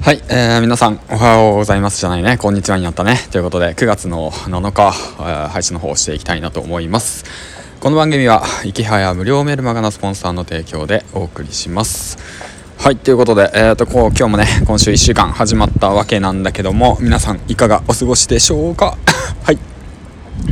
はい、えー、皆さんおはようございますじゃないね。こんにちはになったね。ということで9月の7日、えー、配信の方をしていきたいなと思います。この番組は「いきはや無料メルマガのスポンサーの提供でお送りします。はいということで、えーと、こう今日もね今週1週間始まったわけなんだけども皆さんいかがお過ごしでしょうか？はい。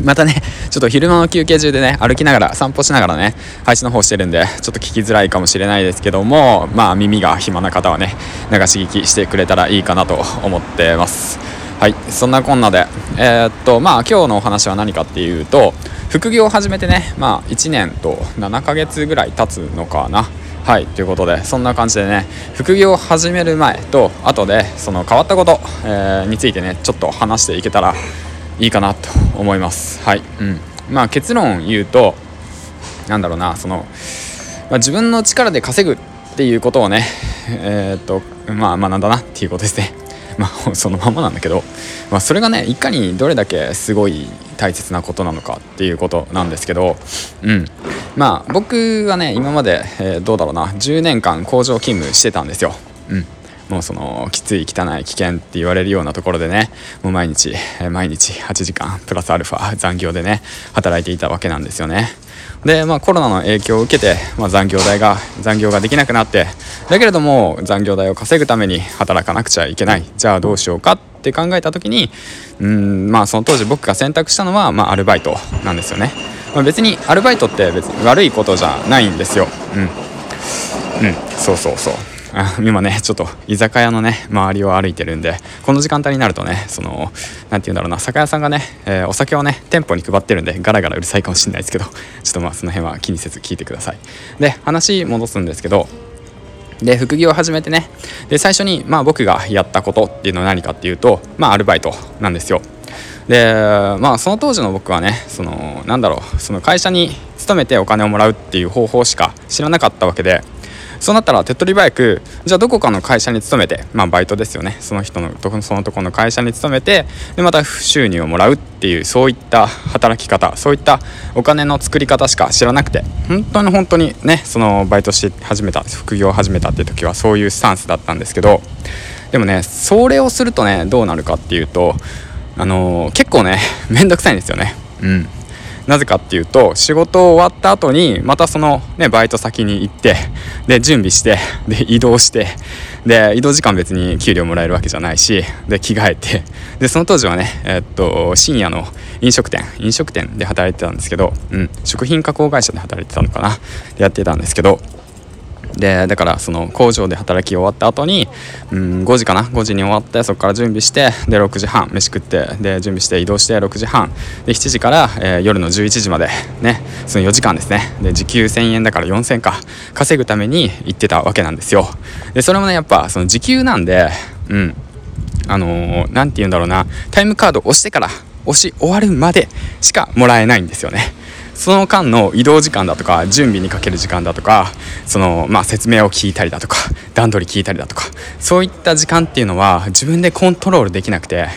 またね、ちょっと昼間の休憩中でね、歩きながら、散歩しながらね、配信の方してるんで、ちょっと聞きづらいかもしれないですけども、まあ耳が暇な方はね、流し聞きしてくれたらいいかなと思ってます。はい、そんなこんなで、えー、っと、まあ今日のお話は何かっていうと、副業を始めてね、まあ1年と7ヶ月ぐらい経つのかな。はい、ということで、そんな感じでね、副業を始める前と後で、その変わったこと、えー、についてね、ちょっと話していけたらいいかなと思います。はい、うん。まあ、結論言うとなんだろうなその、まあ、自分の力で稼ぐっていうことをねえー、っとまあまなんだなっていうことですね。まあそのままなんだけど、まあ、それがねいかにどれだけすごい大切なことなのかっていうことなんですけどうん。まあ僕はね今まで、えー、どうだろうな10年間工場勤務してたんですよ。うん。もうそのきつい汚い危険って言われるようなところでねもう毎日毎日8時間プラスアルファ残業でね働いていたわけなんですよね。でまあコロナの影響を受けて、まあ、残業代が残業ができなくなってだけれども残業代を稼ぐために働かなくちゃいけない。じゃあどうしようかって考えた時にうんまあその当時僕が選択したのは、まあ、アルバイトなんですよね、まあ、別にアルバイトって別に悪いことじゃないんですよ。うん。うん。そうそうそう。今ねちょっと居酒屋のね周りを歩いてるんでこの時間帯になるとねその何て言うんだろうな酒屋さんがね、えー、お酒をね店舗に配ってるんでガラガラうるさいかもしれないですけど ちょっとまあその辺は気にせず聞いてください。で話戻すんですけどで副業を始めてねで最初にまあ僕がやったことっていうのは何かっていうとまあアルバイトなんですよ。でまあその当時の僕はねそのなんだろうその会社に勤めてお金をもらうっていう方法しか知らなかったわけでそうなったら手っ取り早くじゃあどこかの会社に勤めてまあバイトですよね。その人のそのとこの会社に勤めてでまた収入をもらうっていうそういった働き方そういったお金の作り方しか知らなくて本当に本当にねそのバイトし始めた副業を始めたっていう時はそういうスタンスだったんですけどでもねそれをするとねどうなるかっていうとあのー、結構ねめんどくさいんですよね。うん。なぜかっていうと仕事終わった後にまたそのねバイト先に行ってで準備してで移動してで移動時間別に給料もらえるわけじゃないしで着替えてでその当時はねえー、っと深夜の飲食店飲食店で働いてたんですけど、うん、食品加工会社で働いてたのかなでやってたんですけどでだからその工場で働き終わった後にうん5時かな？5時に終わってそこから準備してで6時半飯食ってで準備して移動して6時半。で7時から、えー、夜の11時までね。その4時間ですね。で時給1000円だから4000か。稼ぐために行ってたわけなんですよ。でそれもねやっぱその時給なんでうん。あの何、ー、て言うんだろうな。タイムカード押してから押し終わるまでしかもらえないんですよね。その間の移動時間だとか準備にかける時間だとかその、まあ、説明を聞いたりだとか段取り聞いたりだとかそういった時間っていうのは自分でコントロールできなくて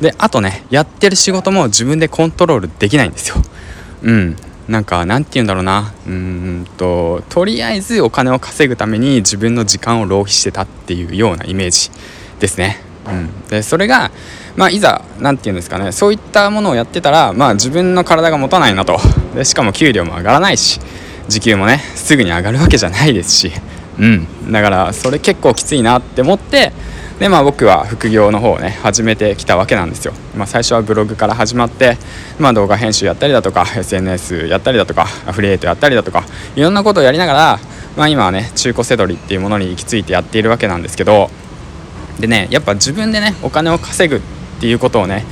であとねやってる仕事も自分でコントロールできないんですよ。うん。なんかなんて言うんだろうな。うんととりあえずお金を稼ぐために自分の時間を浪費してたっていうようなイメージですね。うん、でそれがまあ、いざ何て言うんですかね。そういったものをやってたら、まあ、自分の体が持たないなと。でしかも給料も上がらないし時給もねすぐに上がるわけじゃないですし、うん、だからそれ結構きついなって思ってで、まあ、僕は副業の方をね始めてきたわけなんですよ、まあ、最初はブログから始まって、まあ、動画編集やったりだとか SNS やったりだとかアフリエイトやったりだとかいろんなことをやりながら、まあ、今はね中古せどりっていうものに行き着いてやっているわけなんですけどでねやっぱ自分でねお金を稼ぐっていうことをね、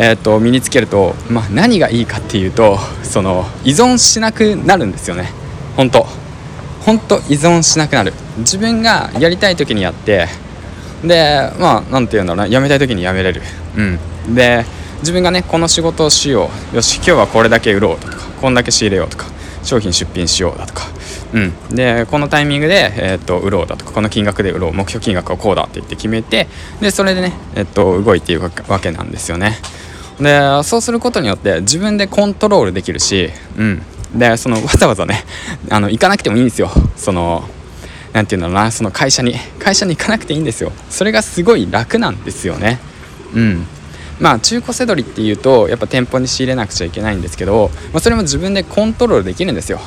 えー、と身につけると、まあ、何がいいかっていうとその依存しなくなるんですよね。本当。本当依存しなくなる。自分がやりたい時にやってでまあ何て言うんだろうな。やめたい時にやめれる。うん。で自分がねこの仕事をしよう。よし今日はこれだけ売ろうとかこんだけ仕入れようとか商品出品しようだとか。うん、でこのタイミングで、えー、っと売ろうだとかこの金額で売ろう。目標金額はこうだって言って決めてでそれでね、えー、っと動いていくわけなんですよね。でそうすることによって自分でコントロールできるし、うん、でその わざわざねあの行かなくてもいいんですよ。その何て言うんだろうなその会社に。会社に行かなくていいんですよ。それがすごい楽なんですよね。うん。まあ中古せどりっていうとやっぱ店舗に仕入れなくちゃいけないんですけど、まあ、それも自分でコントロールできるんですよ。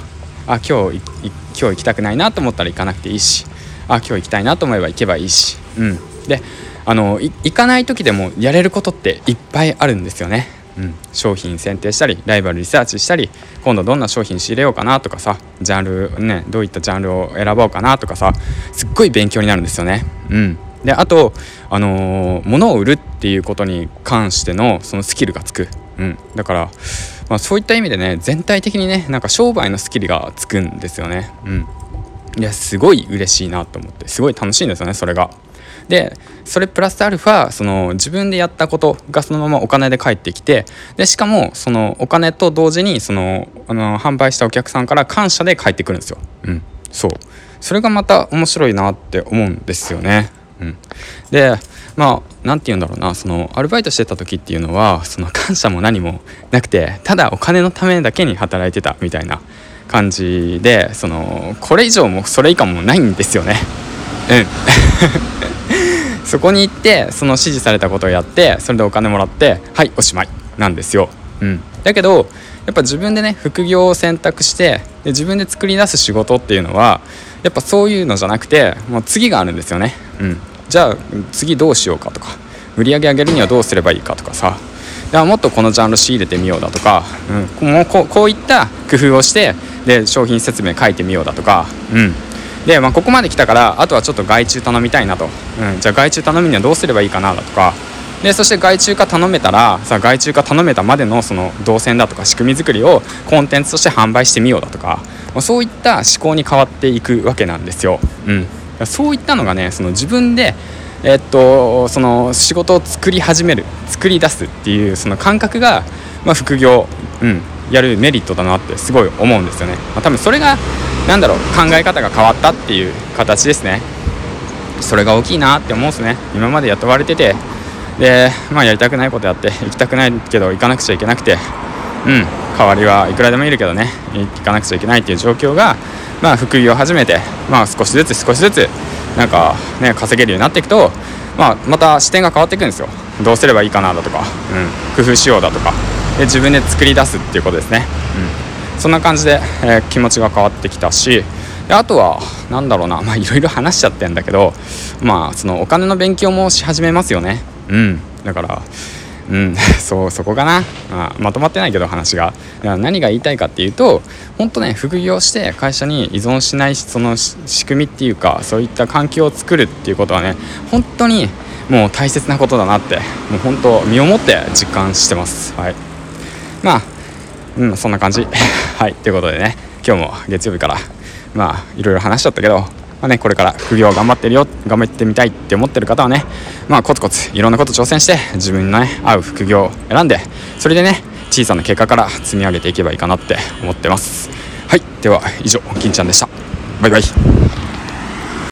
あ今日今日行きたくないなと思ったら行かなくていいし。あ今日行きたいなと思えば行けばいいし。うん。であの行かない時でもやれることっていっぱいあるんですよねうん、商品選定したりライバルリサーチしたり今度どんな商品仕入れようかなとかさジャンルねどういったジャンルを選ぼうかなとかさすっごい勉強になるんですよね。うん、であと、あのー、物を売るっていうことに関してのそのスキルがつく、うん、だから、まあ、そういった意味でね全体的にねなんか商売のスキルがつくんですよね。うん、いやすごい嬉しいなと思ってすごい楽しいんですよねそれが。でそれプラスアルファその自分でやったことがそのままお金で返ってきてでしかもそのお金と同時にそのあの販売したお客さんから感謝で返ってくるんですよ。うん、そうそれがまた面白いなって思うんですよね。うん、でまあ何て言うんだろうなそのアルバイトしてた時っていうのはその感謝も何もなくてただお金のためだけに働いてたみたいな感じでそのこれ以上もそれ以下もないんですよね。うん そこに行ってその指示されたことをやってそれでお金もらってはいおしまい。なんですよ。うん、だけどやっぱ自分でね副業を選択してで自分で作り出す仕事っていうのはやっぱそういうのじゃなくてもう次があるんですよね。うん、じゃあ次どうしようかとか売り上げ上げるにはどうすればいいかとかさ。ではもっとこのジャンル仕入れてみようだとか、うん、もうここういった工夫をしてで商品説明書いてみようだとか、うん、で、まあ、ここまで来たからあとはちょっと外注頼みたいなと、うん、じゃあ外注頼むにはどうすればいいかなだとか。でそして外注化頼めたらさ外注化頼めたまでのその動線だとか仕組み作りをコンテンツとして販売してみようだとか。まあそういった思考に変わっていくわけなんですよ。うん、そういったのがねその自分でえっと、その仕事を作り始める作り出すっていうその感覚が、まあ、副業、うん、やるメリットだなってすごい思うんですよね、まあ、多分それがなんだろう考え方が変わったっていう形ですね。それが大きいなって思うんですね。今まで雇われてて。で、まあ、やりたくないことやって行きたくないけど行かなくちゃいけなくて。うん。代わりはいくらでもいるけどね。行かなくちゃいけないっていう状況が、まあ、副業を始めて、まあ、少しずつ少しずつなんかね稼げるようになっていくと、まあ、また視点が変わっていくんですよ。どうすればいいかなだとか、うん、工夫しようだとか。で自分で作り出すっていうことですね、うん、そんな感じで、えー、気持ちが変わってきたしであとは何だろうなまあいろいろ話しちゃってんだけどまあそのお金の勉強もし始めますよね。うん。だからうん そうそこかな、まあ、まとまってないけど話が。何が言いたいかっていうと本当ね副業して会社に依存しないその仕組みっていうかそういった環境を作るっていうことはね本当にもう大切なことだなってもう本当身をもって実感してます。はい。まあうんそんな感じ。はいということでね今日も月曜日からまあいろいろ話しちゃったけどまあね、これから副業頑張ってるよ頑張ってみたいって思ってる方はねまあコツコツいろんなこと挑戦して自分のね合う副業を選んでそれでね小さな結果から積み上げていけばいいかなって思ってます。はいでは以上金ちゃんでした。バイバイ。